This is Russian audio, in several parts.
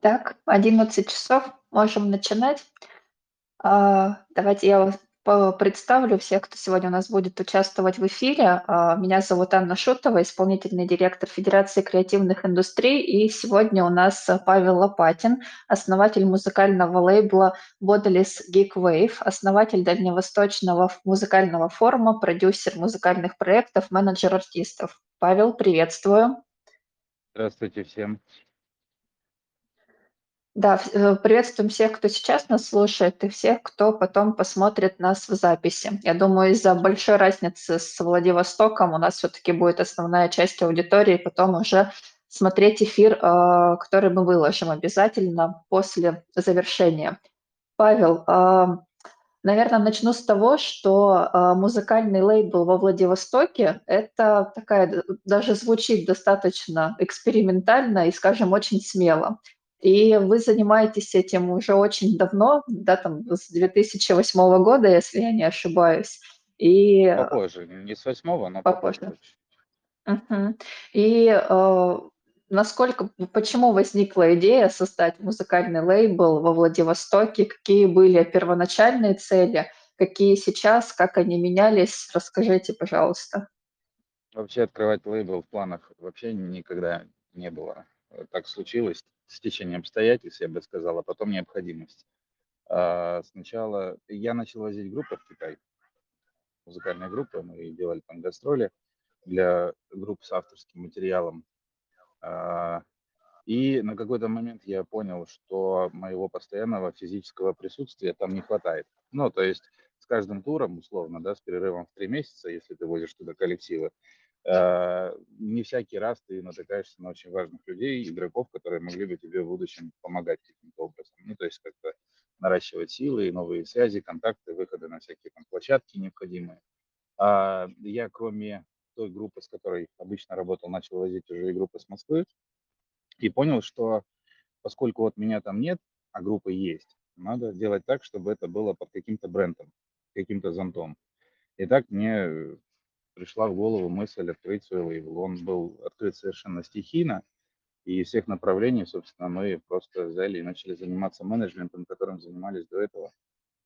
Так, 11 часов, можем начинать. А, давайте я представлю всех, кто сегодня у нас будет участвовать в эфире. А, меня зовут Анна Шутова, исполнительный директор Федерации креативных индустрий. И сегодня у нас Павел Лопатин, основатель музыкального лейбла Bodelis Geek Wave, основатель дальневосточного музыкального форума, продюсер музыкальных проектов, менеджер артистов. Павел, приветствую. Здравствуйте всем. Да, э, приветствуем всех, кто сейчас нас слушает, и всех, кто потом посмотрит нас в записи. Я думаю, из-за большой разницы с Владивостоком у нас все-таки будет основная часть аудитории, потом уже смотреть эфир, э, который мы выложим обязательно после завершения. Павел, э, наверное, начну с того, что музыкальный лейбл во Владивостоке – это такая, даже звучит достаточно экспериментально и, скажем, очень смело. И вы занимаетесь этим уже очень давно, да, там с 2008 года, если я не ошибаюсь. И Попозже, не с восьмого, но попозже. попозже. Мгм. И э, насколько, почему возникла идея создать музыкальный лейбл во Владивостоке? Какие были первоначальные цели? Какие сейчас? Как они менялись? Расскажите, пожалуйста. Вообще открывать лейбл в планах вообще никогда не было. Э, Так случилось с течением обстоятельств, я бы сказал, а потом необходимость. А, Сначала я начал возить группы в Китай, музыкальные группы, мы делали там гастроли для групп с авторским материалом. А, И на какой-то момент я понял, что моего постоянного физического присутствия там не хватает. Ну, то есть с каждым туром, условно, да, с перерывом в три месяца, если ты возишь туда коллективы, не всякий раз ты натыкаешься на очень важных людей, игроков, которые могли бы тебе в будущем помогать каким-то образом. Ну, то есть как-то наращивать силы, новые связи, контакты, выходы на всякие там площадки необходимые. А я, кроме той группы, с которой обычно работал, начал возить уже и группы с Москвы, и понял, что поскольку вот меня там нет, а группа есть, надо делать так, чтобы это было под каким-то брендом, каким-то зонтом. И так мне э, пришла в голову мысль открыть свой лейбл. Он был открыт совершенно стихийно, и из всех направлений, собственно, мы просто взяли и начали заниматься менеджментом, которым занимались до этого.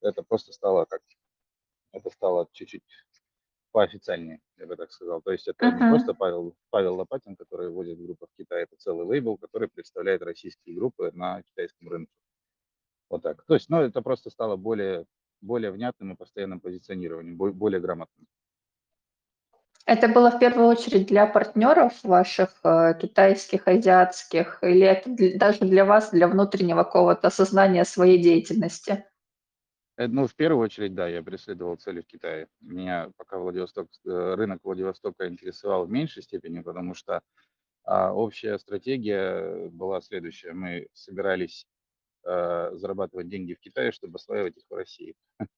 Это просто стало как, это стало чуть-чуть поофициальнее, я бы так сказал. То есть это не Мгм. просто Павел, Павел Лопатин, который возит группы в Китай, это целый лейбл, который представляет российские группы на китайском рынке. Вот так. То есть, ну, это просто стало более, более внятным и постоянным позиционированием, бо- более грамотным. Это было в первую очередь для партнеров ваших, э, китайских, азиатских, или это дл даже для вас, для внутреннего какого-то осознания своей деятельности? Э, Ну, в первую очередь, да, я преследовал цели в Китае. Меня пока Владивосток, э, рынок Владивостока интересовал в меньшей степени, потому что а, общая стратегия была следующая. Мы собирались зарабатывать деньги в Китае, чтобы осваивать их в России.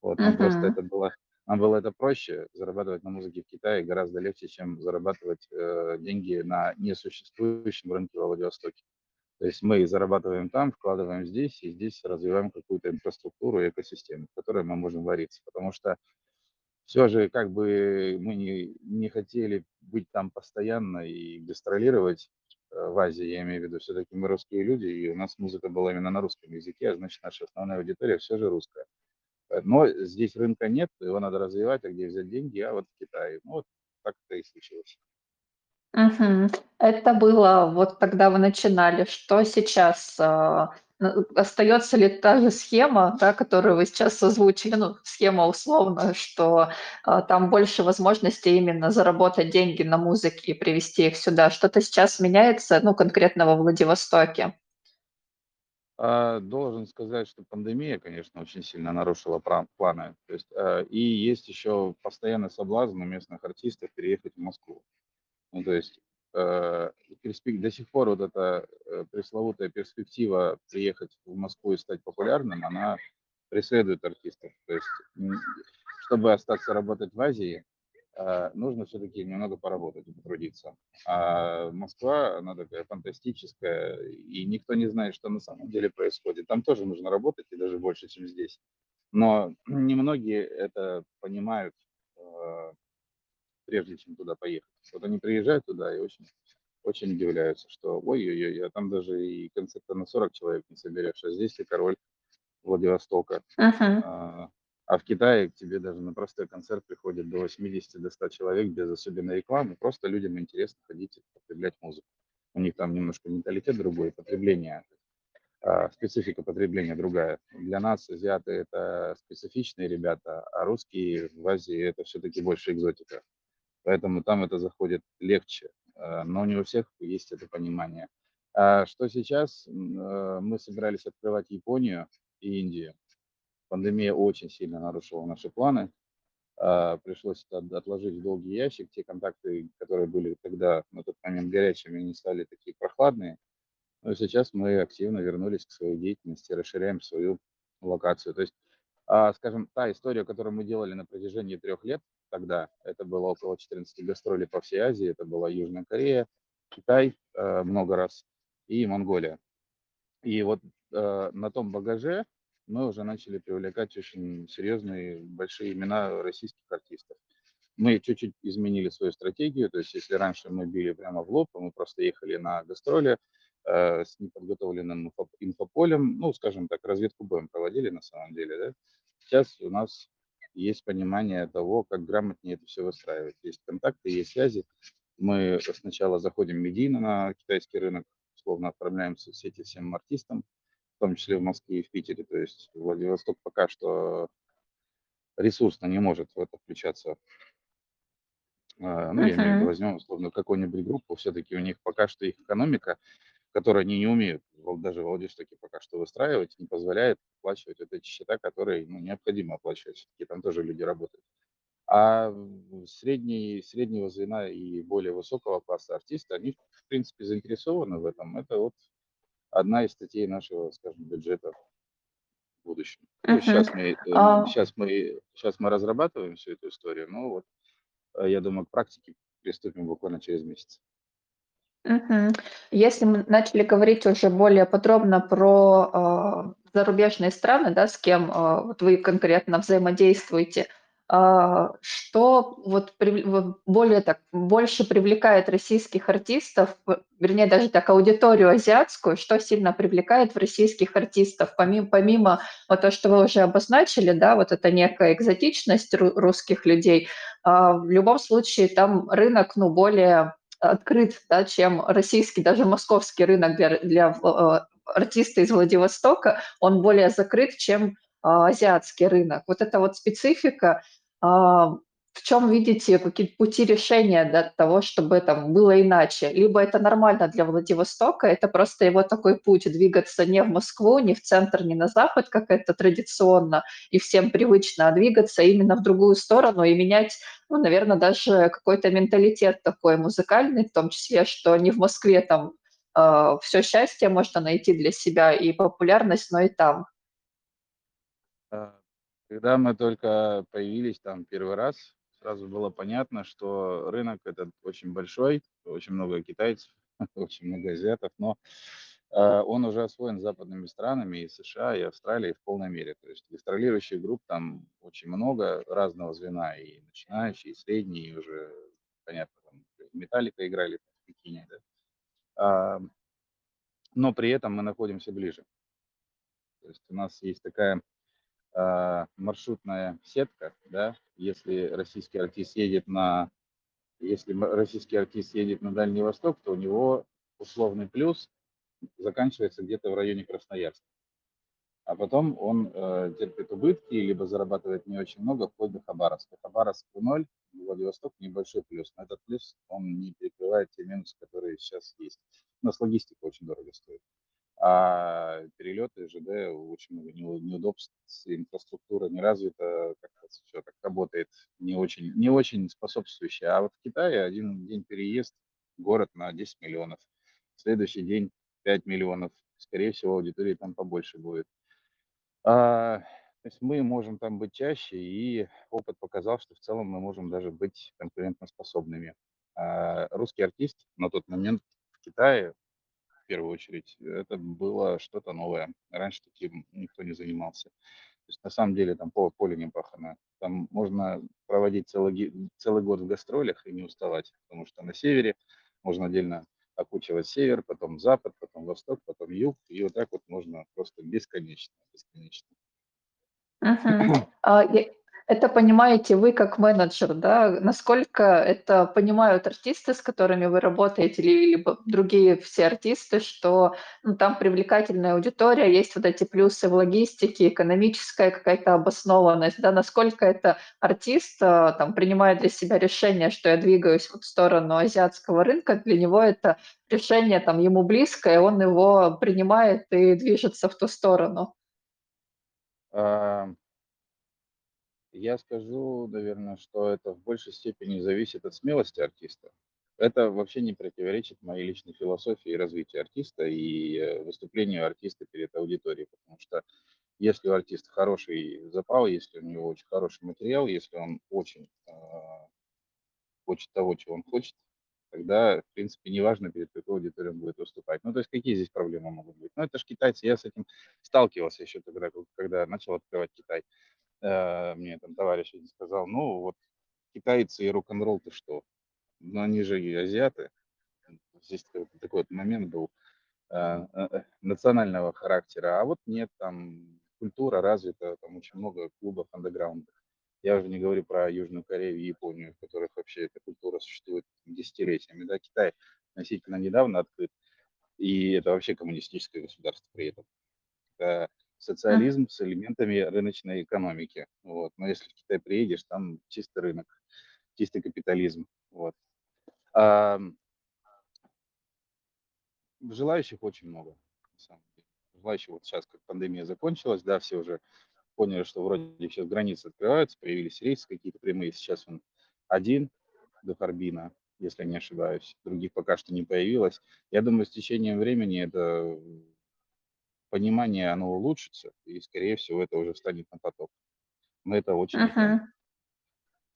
Вот, нам просто это было, нам было это проще, зарабатывать на музыке в Китае гораздо легче, чем зарабатывать э, деньги на несуществующем рынке во Владивостоке. То есть мы зарабатываем там, вкладываем здесь, и здесь развиваем какую-то инфраструктуру и экосистему, в которой мы можем вариться. Потому что все же как бы мы не, не хотели быть там постоянно и гастролировать э, в Азии, я имею в виду, все-таки мы русские люди, и у нас музыка была именно на русском языке, а значит наша основная аудитория все же русская. Э, Но здесь рынка нет, его надо развивать, а где взять деньги, а вот в Китае. Ну вот так это и случилось. Мгм. Это было вот тогда вы начинали. Что сейчас? А, н остаётся ли та же схема, да, которую вы сейчас озвучили? Ну, схема условно, что, а, там больше возможностей именно заработать деньги на музыке и привести их сюда. Что-то сейчас меняется, ну, конкретно во Владивостоке? А, Должен сказать, что пандемия, конечно, очень сильно нарушила планы. То есть, э, и есть еще постоянный соблазн у местных артистов переехать в Москву. Ну, то есть перспек- до сих пор вот эта э, пресловутая перспектива приехать в Москву и стать популярным, она преследует артистов. То есть, чтобы остаться работать в Азии, нужно все-таки немного поработать и потрудиться. А Москва, она такая фантастическая, и никто не знает, что на самом деле происходит. Там тоже нужно работать, и даже больше, чем здесь. Но немногие это понимают, э, прежде чем туда поехать. Вот они приезжают туда и очень, очень удивляются, что ой-ой-ой, а там даже и концерта на 40 человек не соберешь, а здесь ты король Владивостока. А, а в Китае к тебе даже на простой концерт приходит до 80 до 100 человек без особенной рекламы. Просто людям интересно ходить и потреблять музыку. У них там немножко менталитет другой, потребление, а, специфика потребления другая. Для нас азиаты это специфичные ребята, а русские в Азии это все-таки больше экзотика. Поэтому там это заходит легче. А, но не у всех есть это понимание. А что сейчас? Мы собирались открывать Японию и Индию. Пандемия очень сильно нарушила наши планы. А, Пришлось отложить в долгий ящик. Те контакты, которые были тогда на тот момент горячими, они стали такие прохладные. Но сейчас мы активно вернулись к своей деятельности, расширяем свою локацию. То есть, а, скажем, та история, которую мы делали на протяжении трех лет тогда, это было около 14 гастролей по всей Азии, это была Южная Корея, Китай э, много раз и Монголия. И вот на том багаже мы уже начали привлекать очень серьезные, большие имена российских артистов. Мы чуть-чуть изменили свою стратегию, то есть если раньше мы били прямо в лоб, а мы просто ехали на гастроли э, с неподготовленным инфо- инфополем, ну, скажем так, разведку боем проводили на самом деле, да, сейчас у нас есть понимание того, как грамотнее это все выстраивать. Есть контакты, есть связи. Мы сначала заходим медийно на китайский рынок, условно отправляем в соцсети всем артистам, в том числе в Москве и в Питере. То есть Владивосток пока что ресурсно не может в это включаться. А, Ну, я имею в виду, возьмем условно какую-нибудь группу, все-таки у них пока что их экономика, которую они не умеют, даже в Владивостоке пока что выстраивать, не позволяет оплачивать вот эти счета, которые ну, необходимо оплачивать. Все-таки там тоже люди работают. А средний, среднего звена и более высокого класса артисты, они, в принципе, заинтересованы в этом. Это вот одна из статей нашего, скажем, бюджета в будущем. Мгм. сейчас мы, А, сейчас мы, сейчас мы разрабатываем всю эту историю, но вот э, я думаю, к практике приступим буквально через месяц. Если мы начали говорить уже более подробно про, а, зарубежные страны, да, с кем, а, вот вы конкретно взаимодействуете, а, что вот более так, больше привлекает российских артистов, вернее, даже так, аудиторию азиатскую, что сильно привлекает в российских артистов? Помимо помимо вот то, что вы уже обозначили, да, вот эта некая экзотичность ру русских людей, а, в любом случае там рынок, ну, более открыт, да, чем российский, даже московский рынок для для в э, артиста из Владивостока, он более закрыт, чем, а, азиатский рынок. Вот эта вот специфика, а, в чем видите какие-то пути решения для того, чтобы там было иначе? Либо это нормально для Владивостока, это просто его такой путь- двигаться не в Москву, не в центр, не на запад, как это традиционно и всем привычно, а двигаться именно в другую сторону и менять ну, наверно, даже какой-то менталитет такой музыкальный, в том числе, что не в Москве там, все счастье можно найти для себя и популярность, но и там. А, Когда мы только появились там первый раз, сразу было понятно, что рынок этот очень большой, очень много китайцев, очень много азиатов, но а, он уже освоен западными странами, и США, и Австралией в полной мере. То есть гастролирующих групп там очень много разного звена, и начинающие, и средние, и уже, понятно, там Металлика играли в Пекине, да. А, но при этом мы находимся ближе. То есть у нас есть такая маршрутная сетка, да, если российский артист едет на, если российский артист едет на Дальний Восток, то у него условный плюс заканчивается где-то в районе Красноярска. А потом он э, терпит убытки, либо зарабатывает не очень много, вплоть до Хабаровска. Хабаровск в ноль, Владивосток небольшой плюс. Но этот плюс, он не перекрывает те минусы, которые сейчас есть. У нас логистика очень дорого стоит. А перелеты, ЖД, очень много неу- неудобств, инфраструктура не развита, как-то все так работает не очень, не очень способствующе. А вот в Китае один день переезд, город на 10 миллионов, следующий день 5 миллионов, скорее всего, аудитории там побольше будет. А, то есть мы можем там быть чаще, и опыт показал, что в целом мы можем даже быть конкурентоспособными. А, русский артист на тот момент в Китае в первую очередь, это было что-то новое. Раньше таким никто не занимался. То есть на самом деле там поле, поле не пахано. Там можно проводить целый, целый год в гастролях и не уставать, потому что на севере можно отдельно окучивать север, потом запад, потом восток, потом юг, и вот так вот можно просто бесконечно, бесконечно. Мгм. А, я это понимаете вы как менеджер, да? Насколько это понимают артисты, с которыми вы работаете, или либо другие все артисты, что, ну, там привлекательная аудитория, есть вот эти плюсы в логистике, экономическая какая-то обоснованность, да? Насколько это артист, а, там принимает для себя решение, что я двигаюсь вот в сторону азиатского рынка, для него это решение там ему близкое, он его принимает и движется в ту сторону? А, я скажу, наверное, что это в большей степени зависит от смелости артиста. Это вообще не противоречит моей личной философии и развитию артиста и э, выступлению артиста перед аудиторией, потому что если у артиста хороший запал, если у него очень хороший материал, если он очень а, хочет того, чего он хочет, тогда, в принципе, неважно, перед какой аудиторией он будет выступать. Ну, то есть какие здесь проблемы могут быть? Ну, это же китайцы, я с этим сталкивался еще тогда, когда начал открывать Китай. Э, Мне там товарищ один сказал, ну, вот китайцы и рок-н-ролл, ты что? Ну, они же и азиаты. Здесь такой вот момент был э, э, национального характера, а вот нет, там культура развита, там очень много клубов андеграундных. Я уже не говорю про Южную Корею и Японию, в которых вообще эта культура существует десятилетиями. Да, Китай относительно недавно открыт, и это вообще коммунистическое государство при этом. Это Социализм с элементами рыночной экономики. Вот. Но если в Китай приедешь, там чистый рынок, чистый капитализм. Вот. А желающих очень много, на самом деле. Желающих вот сейчас, как пандемия закончилась, да, все уже поняли, что вроде сейчас границы открываются, появились рейсы какие-то прямые. Сейчас он один до Харбина, если не ошибаюсь. Других пока что не появилось. Я думаю, с течением времени это понимание, оно улучшится, и, скорее всего, это уже встанет на поток. Мы это очень. Мгм.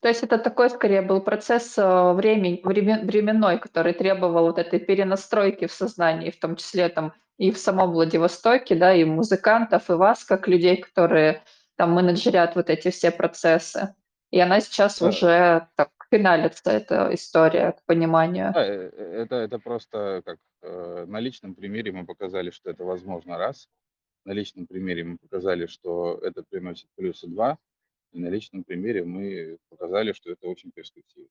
То есть это такой скорее был процесс, э, времень времен временной, который требовал вот этой перенастройки в сознании, в том числе там и в самом Владивостоке, да, и музыкантов, и вас, как людей, которые там менеджерят вот эти все процессы. И она сейчас Э, уже так финалится, эта история, к пониманию. Да, э, э, это, это просто как э, на личном примере мы показали, что это возможно, раз. На личном примере мы показали, что это приносит плюсы два. И на личном примере мы показали, что это очень перспективно.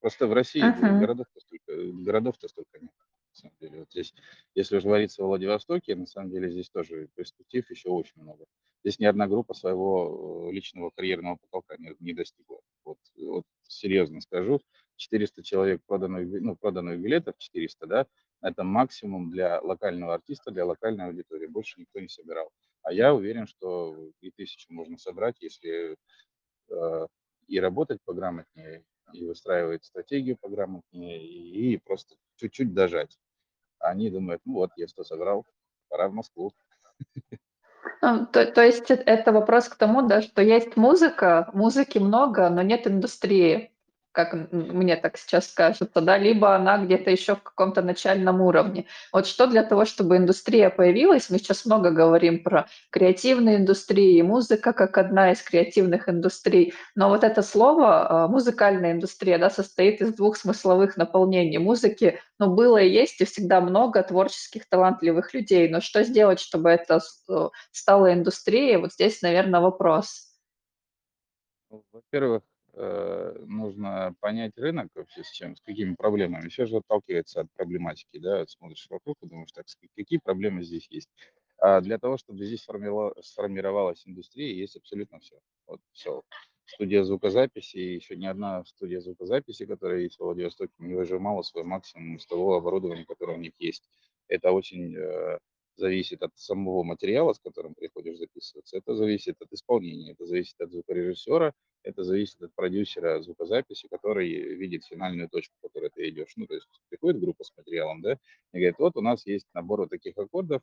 Просто в России Мгм. городов-то столько, э, городов-то столько нет. На самом деле, вот здесь, если уж говорится о Владивостоке, на самом деле здесь тоже перспектив еще очень много. Здесь ни одна группа своего личного карьерного потолка не, не достигла. Вот, вот серьезно скажу, 400 человек проданных, ну, проданных билетов, 400, да, это максимум для локального артиста, для локальной аудитории. Больше никто не собирал. А я уверен, что и тысячу можно собрать, если э, и работать пограмотнее, и выстраивать стратегию пограмотнее, и, и просто чуть-чуть дожать. Они думают, ну вот, я 100 собрал, пора в Москву. Ну, то то есть эт это вопрос к тому, да, что есть музыка, музыки много, но нет индустрии, как мне так сейчас кажется, да, либо она где-то еще в каком-то начальном уровне. Вот что для того, чтобы индустрия появилась, мы сейчас много говорим про креативные индустрии, музыка как одна из креативных индустрий, но вот это слово, а, музыкальная индустрия, да, состоит из двух смысловых наполнений. Музыки, ну, было и есть, и всегда много творческих, талантливых людей, но что сделать, чтобы это э, стала индустрией, вот здесь, наверно, вопрос. Ну, Во-первых, э, нужно понять рынок вообще с чем, с какими проблемами. Все же отталкивается от проблематики, да, смотришь вокруг и думаешь, так, какие проблемы здесь есть. А для того, чтобы здесь сформировалась индустрия, есть абсолютно все. Вот все. Студия звукозаписи, и еще ни одна студия звукозаписи, которая есть в Владивостоке, не выжимала свой максимум из того оборудования, которое у них есть. Это очень э, зависит от самого материала, с которым приходишь записываться, это зависит от исполнения, это зависит от звукорежиссера, это зависит от продюсера звукозаписи, который видит финальную точку, в которой ты идешь. Ну, то есть приходит группа с материалом, да, и говорит, вот у нас есть набор вот таких аккордов,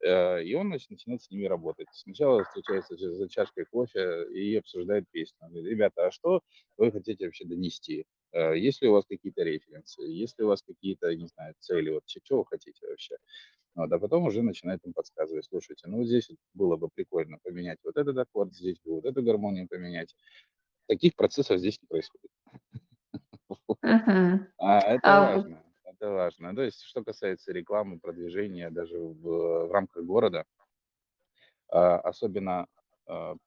э, и он значит, начинает с ними работать. Сначала встречается за чашкой кофе и обсуждает песню. Он говорит, ребята, а что вы хотите вообще донести? Э, Есть ли у вас какие-то референсы? Есть ли у вас какие-то, не знаю, цели? Вот чего вы хотите вообще? Вот, а потом уже начинает им подсказывать, слушайте, ну вот здесь было бы прикольно поменять вот этот аккорд, здесь бы вот эту гармонию поменять. Таких процессов здесь не происходит. А это А важно. Это важно. То есть, что касается рекламы, продвижения даже в, в рамках города, а, особенно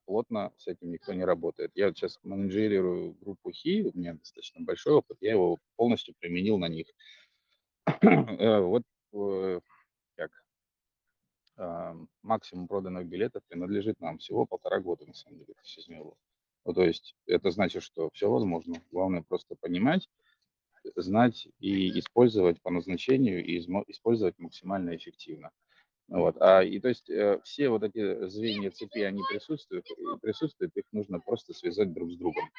плотно с этим никто не работает. Я сейчас менеджерирую группу Хи, у меня достаточно большой опыт, я его полностью применил на них. Э, вот э, как а, максимум проданных билетов принадлежит нам всего полтора года, на самом деле, все смело. Ну, то есть это значит, что все возможно. Главное просто понимать, знать и использовать по назначению и использовать максимально эффективно. Вот. А, и то есть э, все вот эти звенья цепи, они присутствуют, присутствуют, их нужно просто связать друг с другом.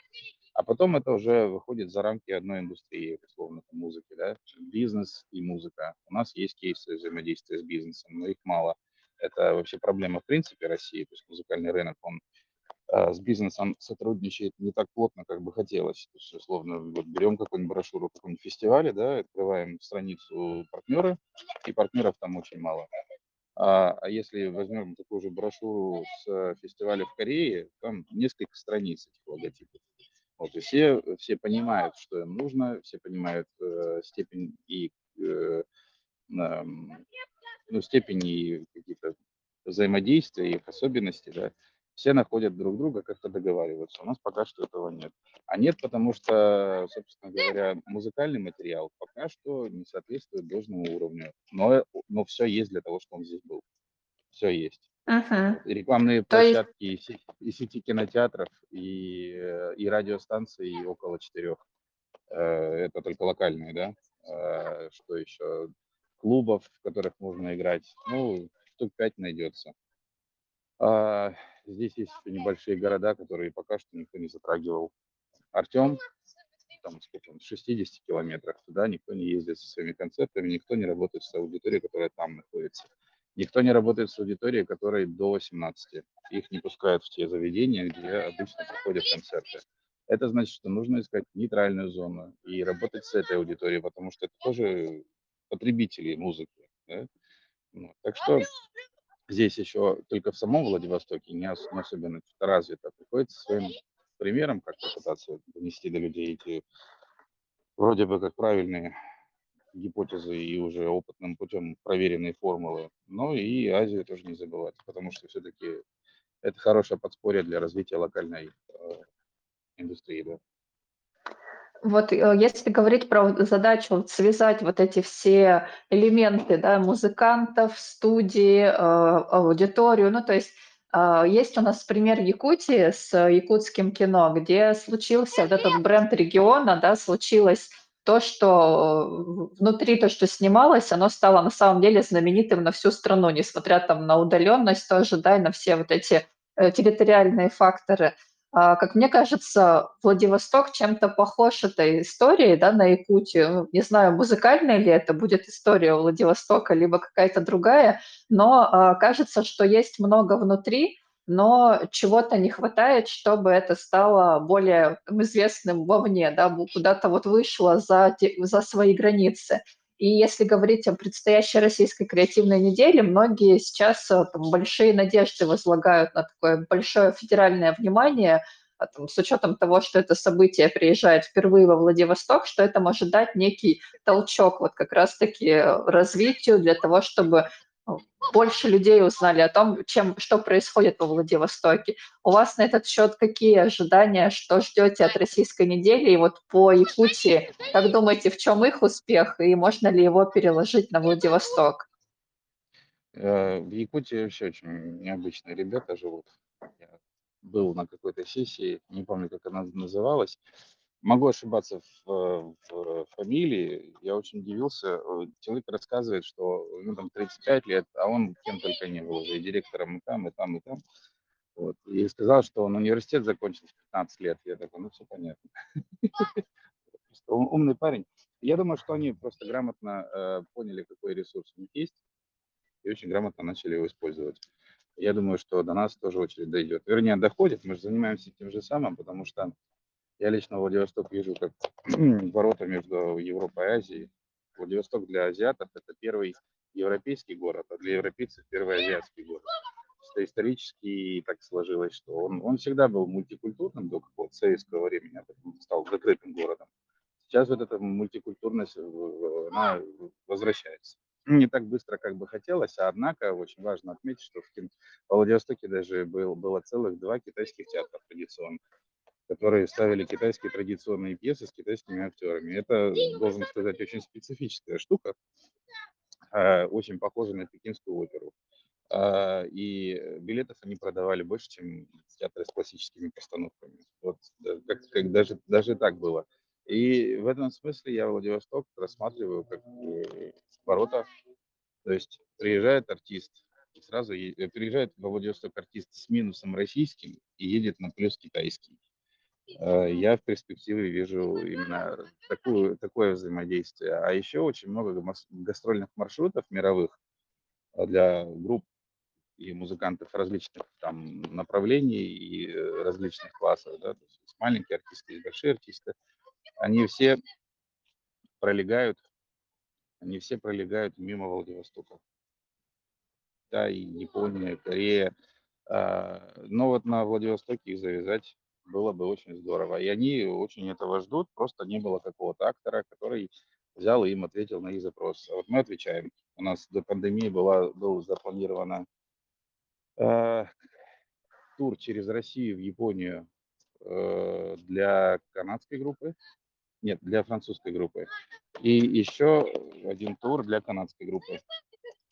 А потом это уже выходит за рамки одной индустрии, условно, там, музыки, да, бизнес и музыка. У нас есть кейсы взаимодействия с бизнесом, но их мало. Это вообще проблема в принципе России, то есть музыкальный рынок, он а, с бизнесом сотрудничает не так плотно, как бы хотелось. То есть, условно, вот берем какую-нибудь брошюру какого-нибудь фестиваля, да, открываем страницу партнеры, и партнеров там очень мало. А если возьмем такую же брошюру с фестиваля в Корее, там несколько страниц этих логотипов. Вот, и все, все понимают, что им нужно, все понимают э, степень и э, э, ну, степень и какие-то взаимодействия, их особенности, да, все находят друг друга, как-то договариваются. У нас пока что этого нет. А нет, потому что, собственно говоря, музыкальный материал пока что не соответствует должному уровню. Но, но все есть для того, чтобы он здесь был. Все есть. Мгм. Рекламные То есть, площадки и сети, и сети кинотеатров, и, э, и радиостанций около четырех. Э, Это только локальные, да? Э, Что еще? Клубов, в которых можно играть. Ну, штук пять найдется. Здесь есть еще небольшие города, которые пока что никто не затрагивал. Артем, там, сколько он, в 60 километрах, туда никто не ездит со своими концертами, никто не работает с аудиторией, которая там находится. Никто не работает с аудиторией, которой до 18. Их не пускают в те заведения, где обычно проходят концерты. Это значит, что нужно искать нейтральную зону и работать с этой аудиторией, потому что это тоже потребители музыки. Да? Так что здесь еще только в самом Владивостоке не, ос- не особенно развито. Приходится своим примером как-то пытаться донести до людей эти вроде бы как правильные гипотезы и уже опытным путем проверенные формулы. Но и Азию тоже не забывать, потому что все-таки это хорошее подспорье для развития локальной э, индустрии. Да. Вот, э, если говорить про задачу вот связать вот эти все элементы, да, музыкантов, студии, э, аудиторию, ну, то есть, а, есть у нас пример Якутии с якутским кино, где случился вот этот бренд региона, да, случилось то, что э, внутри то, что снималось, оно стало на самом деле знаменитым на всю страну, несмотря там на удаленность тоже, да, и на все вот эти территориальные факторы. А, как мне кажется, Владивосток чем-то похож этой историей, да, на Якутию. Ну, не знаю, музыкальная ли это будет история Владивостока, либо какая-то другая, но а, кажется, что есть много внутри, но чего-то не хватает, чтобы это стало более известным вовне, да, куда-то вот вышло за, за свои границы. И если говорить о предстоящей российской креативной неделе, многие сейчас э, там, большие надежды возлагают на такое большое федеральное внимание, а, там, с учетом того, что это событие приезжает впервые во Владивосток, что это может дать некий толчок вот как раз-таки э, развитию для того, чтобы больше людей узнали о том, чем, что происходит во Владивостоке. У вас на этот счет какие ожидания, что ждете от российской недели? И вот по Якутии, как думаете, в чем их успех и можно ли его переложить на Владивосток? Э, В Якутии вообще очень необычные ребята живут. Я был на какой-то сессии, не помню, как она называлась. Могу ошибаться в, в фамилии. Я очень удивился. Э, Человек рассказывает, что ему там 35 лет, а он кем только не был и директором и там, и там, и там. Вот. И сказал, что он университет закончил в 15 лет. Я такой, ну все понятно. Умный парень. Я думаю, что они просто грамотно э, поняли, какой ресурс у них есть, и очень грамотно начали его использовать. Я думаю, что до нас тоже очередь дойдет. Вернее, доходит, мы же занимаемся тем же самым, потому что я лично Владивосток вижу как ворота между Европой и Азией. Владивосток для азиатов– это первый европейский город, а для европейцев первый азиатский город. Что исторически так сложилось, что он, он всегда был мультикультурным до какого-то советского времени, а потом стал закрытым городом Сейчас вот эта мультикультурность, она возвращается. Не так быстро, как бы хотелось, а однако очень важно отметить, что в Владивостоке даже был, было целых два китайских театра традиционных, которые ставили китайские традиционные пьесы с китайскими актерами. Это, должен сказать, очень специфическая штука, а, очень похожа на пекинскую оперу. А, И билетов они продавали больше, чем театры с классическими постановками. Вот да, как, как даже, даже так было. И в этом смысле я Владивосток рассматриваю как э, ворота. То есть приезжает артист, сразу е- э, приезжает во Владивосток артист с минусом российским и едет на плюс китайский. Э, Я в перспективе вижу именно такую, такое взаимодействие. А еще очень много гастрольных маршрутов мировых а, для групп и музыкантов различных там направлений и э, различных классов, да, то есть маленькие артисты, есть большие артисты, они все пролегают, они все пролегают мимо Владивостока. Китай, Япония, Корея. А, Но вот на Владивостоке их завязать было бы очень здорово. И они очень этого ждут, просто не было какого-то актора, который взял и им ответил на их запрос. А вот мы отвечаем. У нас до пандемии была, был запланировано э, тур через Россию в Японию э, для канадской группы, нет, для французской группы, и еще один тур для канадской группы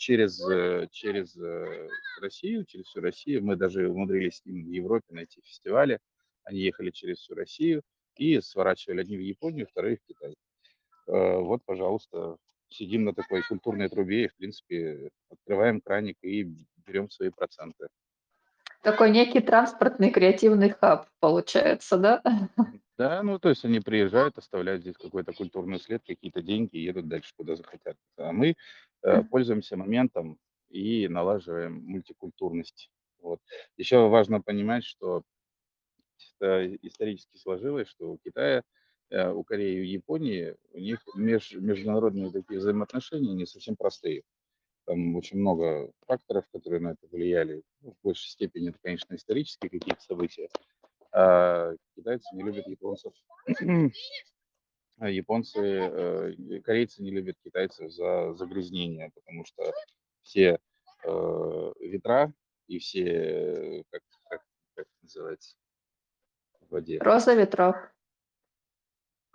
через, э, через э, Россию, через всю Россию. Мы даже умудрились в Европе найти фестивали. Они ехали через всю Россию и сворачивали одни в Японию, вторые в Китай. Э, Вот, пожалуйста, сидим на такой культурной трубе и, в принципе, открываем краник и берем свои проценты. Такой некий транспортный креативный хаб получается, да? Да, ну то есть они приезжают, оставляют здесь какой-то культурный след, какие-то деньги и едут дальше, куда захотят. А мы э, пользуемся моментом и налаживаем мультикультурность. Вот. Еще важно понимать, что исторически сложилось, что у Китая, э, у Кореи и у Японии у них меж- международные такие взаимоотношения не совсем простые. Там очень много факторов, которые на это влияли. Ну, в большей степени это, конечно, исторические какие-то события. А китайцы не любят японцев. А японцы, э, корейцы не любят китайцев за загрязнение, потому что все э, ветра и все, э, как, как, как называется, в воде. Роза ветров.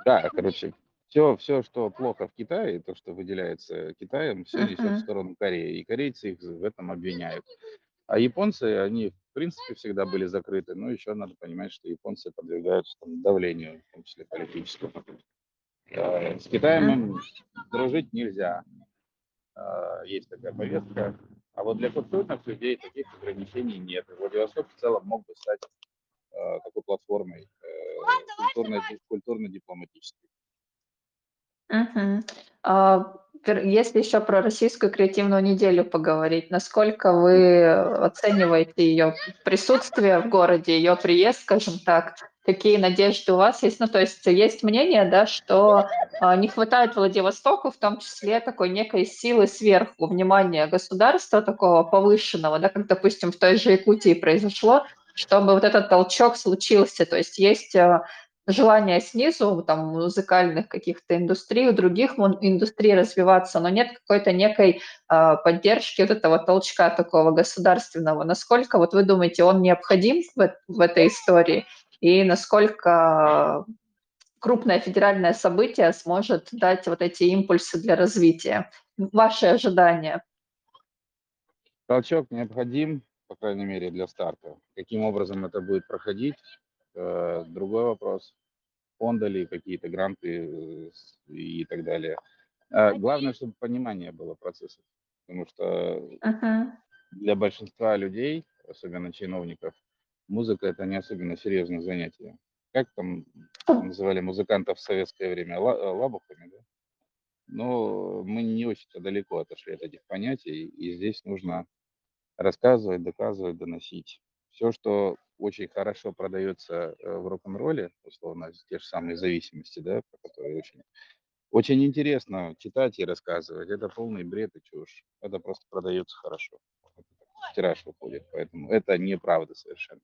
Да, короче, все, все, что плохо в Китае, то, что выделяется Китаем, все несет в сторону Кореи, и корейцы их в этом обвиняют. А японцы, они, в принципе, всегда были закрыты, но еще надо понимать, что японцы подвергаются там, давлению, в том числе политическому. Э, С Китаем им дружить нельзя. Э, Есть такая повестка. А вот для культурных людей таких ограничений нет. И Владивосток в целом мог бы стать такой платформой э, культурно- культурно-дипломатической. Мгм. А, Если еще про российскую креативную неделю поговорить, насколько вы оцениваете ее присутствие в городе, ее приезд, скажем так, какие надежды у вас есть? Ну, то есть есть мнение, да, что а, не хватает Владивостоку, в том числе такой некой силы сверху, внимания государства такого повышенного, да, как, допустим, в той же Якутии произошло, чтобы вот этот толчок случился. То есть есть а, желание снизу, там, музыкальных каких-то индустрий, у других индустрий развиваться, но нет какой-то некой а, поддержки вот этого толчка такого государственного. Насколько, вот вы думаете, он необходим в, в этой истории? И насколько крупное федеральное событие сможет дать вот эти импульсы для развития? Ваши ожидания? Толчок необходим, по крайней мере, для старта. Каким образом это будет проходить, э, другой вопрос. Фонда ли, какие-то гранты э, и так далее. А Главное, чтобы понимание было процесса. Потому что для большинства людей, особенно чиновников, музыка это не особенно серьезное занятие. Как там называли музыкантов в советское время? Э, Лабухами, да? Но мы не очень-то далеко отошли от этих понятий, и здесь нужно рассказывать, доказывать, доносить. Все, что очень хорошо продается э, в рок-н-ролле, условно, те же самые зависимости, да, про которые очень, очень интересно читать и рассказывать, это полный бред и чушь. Это просто продается хорошо. Тираж выходит, поэтому это неправда совершенно.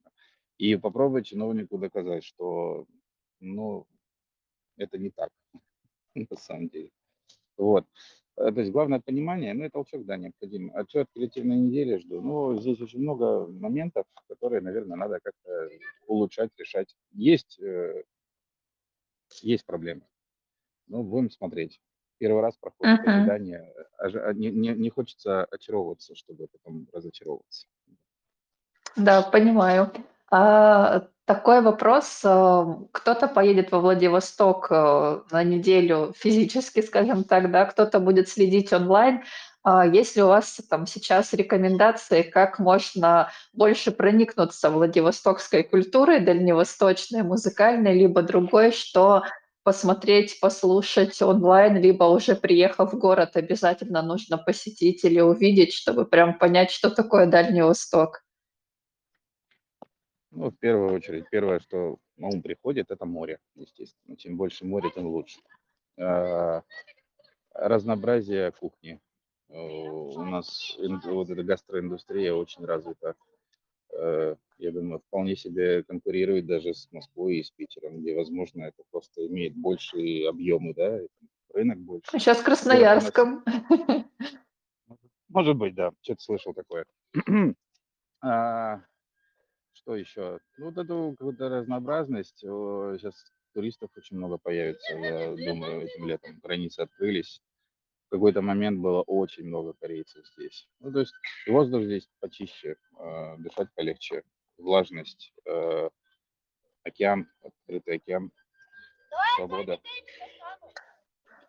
И попробуй чиновнику доказать, что, ну, это не так. на самом деле. Вот. Э, то есть главное понимание, ну и толчок, да, необходим. Отчет коллективной недели жду. Ну, здесь очень много моментов, которые, наверное, надо как-то улучшать, решать. Есть, э, есть проблемы. Ну, будем смотреть. Первый раз проходит Мгм. ожидание. ожи- а, Не, не, не хочется очаровываться, чтобы потом разочаровываться. Да, понимаю. А, такой вопрос. а, Кто-то поедет во Владивосток э, на неделю физически, скажем так, да, кто-то будет следить онлайн. А Есть ли у вас там сейчас рекомендации, как можно больше проникнуться владивостокской культурой, дальневосточной, музыкальной, либо другой, что посмотреть, послушать онлайн, либо уже приехав в город, обязательно нужно посетить или увидеть, чтобы прям понять, что такое Дальний Восток? Ну, в первую очередь, первое, что на ум приходит, это море, естественно. Чем больше моря, тем лучше. А, Разнообразие кухни. У нас вот эта гастроиндустрия очень развита. Э, Я думаю, вполне себе конкурирует даже с Москвой и с Питером, где, возможно, это просто имеет большие объемы, да, рынок больше. Сейчас в Красноярском. может быть, да, что-то слышал такое. А, Что еще? Ну, вот эту какую-то разнообразность. Сейчас туристов очень много появится, я думаю, этим летом. Границы открылись. В какой-то момент было очень много корейцев здесь. Ну, то есть воздух здесь почище, э, дышать полегче, влажность, э, океан, открытый океан, свобода.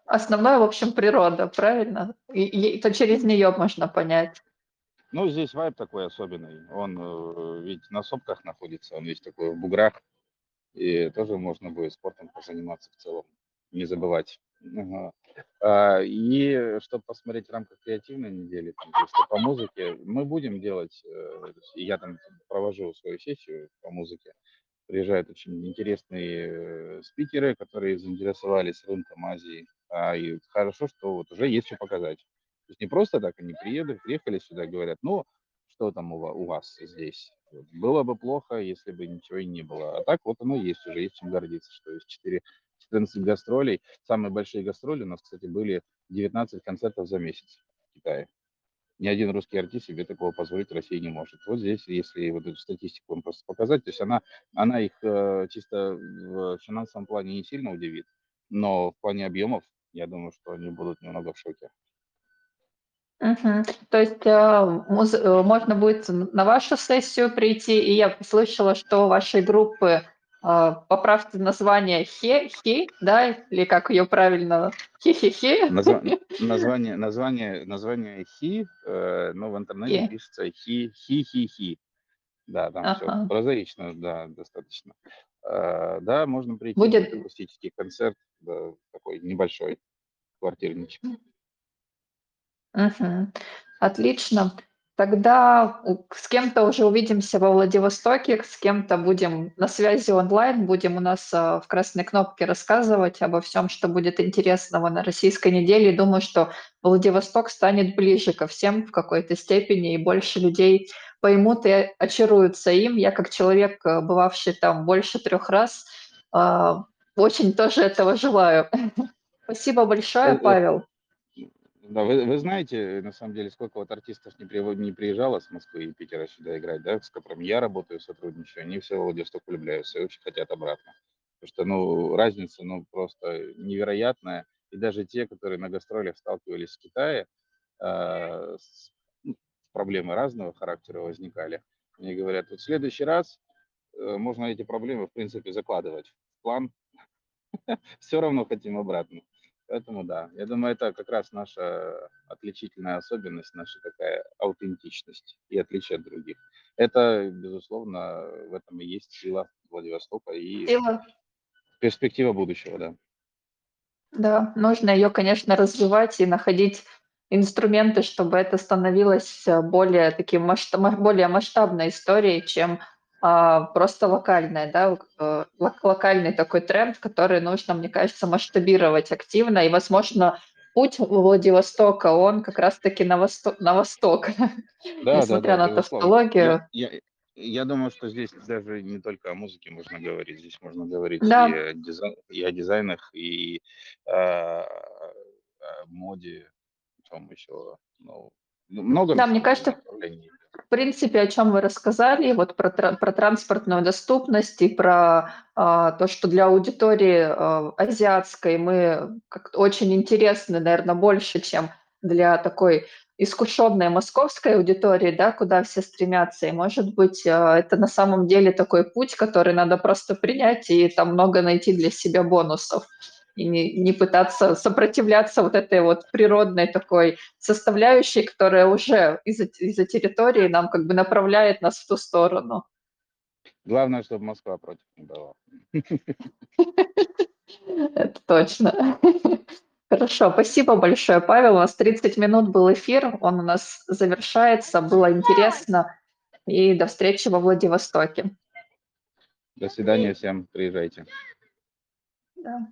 Основное, в общем, природа, правильно? И, и то через нее можно понять. Ну, здесь вайб такой особенный. Он э, ведь на сопках находится, он весь такой в буграх. И тоже можно будет спортом позаниматься в целом, не забывать. А, И чтобы посмотреть в рамках креативной недели, там, по музыке, мы будем делать, э, я там провожу свою сессию по музыке, приезжают очень интересные э, спикеры, которые заинтересовались рынком Азии. А, И хорошо, что вот уже есть что показать. То есть не просто так они приедут, приехали сюда говорят, ну, что там у ва- у вас здесь? Было бы плохо, если бы ничего и не было. А так вот оно есть, уже есть чем гордиться, что есть 4, 14 гастролей. Самые большие гастроли у нас, кстати, были 19 концертов за месяц в Китае. Ни один русский артист себе такого позволить России не может. Вот здесь, если вот эту статистику вам просто показать, то есть она, она их э, чисто в финансовом плане не сильно удивит, но в плане объемов, я думаю, что они будут немного в шоке. Мгм. То есть а, муз- э, можно будет н- на вашу сессию прийти, и я слышала, что у вашей группы, а, поправьте название Хе, Хи, да, или как ее правильно, Хи-хи-хи, Назва- название, название, название Хи, э, но в интернете Хи. пишется Хи, Хи-Хи-Хи. Да, там все Ага. прозаично, да, достаточно. Э, да, можно прийти, Будет будет акустический концерт, да, такой небольшой, квартирничек. Мгм. Отлично. Тогда у- с кем-то уже увидимся во Владивостоке, с кем-то будем на связи онлайн, будем у нас а, в красной кнопке рассказывать обо всем, что будет интересного на российской неделе. И думаю, что Владивосток станет ближе ко всем в какой-то степени, и больше людей поймут и очаруются им. Я как человек, а, бывавший там больше трех раз, а, очень тоже этого желаю. Спасибо большое, Э, э, Павел. Да, вы, вы знаете, на самом деле, сколько вот артистов не, приво- не приезжало с Москвы и Питера сюда играть, да, с которыми я работаю, сотрудничаю, они все в Владивосток влюбляются и очень хотят обратно. Потому что, ну, разница, ну, просто невероятная. И даже те, которые на гастролях сталкивались с Китаем, э, ну, проблемы разного характера возникали, мне говорят, вот в следующий раз э, можно эти проблемы, в принципе, закладывать в план, все равно хотим обратно. Поэтому да, я думаю, это как раз наша отличительная особенность, наша такая аутентичность и отличие от других. Это, безусловно, в этом и есть сила Владивостока и Сила перспектива будущего, да. Да, нужно ее, конечно, развивать и находить инструменты, чтобы это становилось э, более таким масштаб, ма- более масштабной историей, чем просто локальная, да, э, лок- локальный такой тренд, который нужно, мне кажется, масштабировать активно. И, возможно, путь Владивостока, он как раз-таки на восток, на восток, Да, несмотря да, на безусловно. Я, тавтологию. я, Я думаю, что здесь даже не только о музыке можно говорить, здесь можно говорить Да. и о, дизай- и о дизайнах, и а, о моде, чем еще, ну, ну, много Да, мне кажется. В принципе, о чем вы рассказали, вот про, про транспортную доступность и про а, то, что для аудитории а, азиатской мы как очень интересны, наверное, больше, чем для такой искушенной московской аудитории, да, куда все стремятся. И, может быть, а, это на самом деле такой путь, который надо просто принять и там много найти для себя бонусов и не, не пытаться сопротивляться вот этой вот природной такой составляющей, которая уже из-за из-за территории нам как бы направляет нас в ту сторону. Главное, чтобы Москва против не была. Это точно. Хорошо, спасибо большое, Павел. У нас 30 минут был эфир, он у нас завершается. Было интересно. И до встречи во Владивостоке. До свидания всем, приезжайте. Да.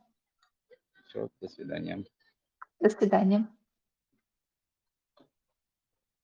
Все, до свидания. До свидания.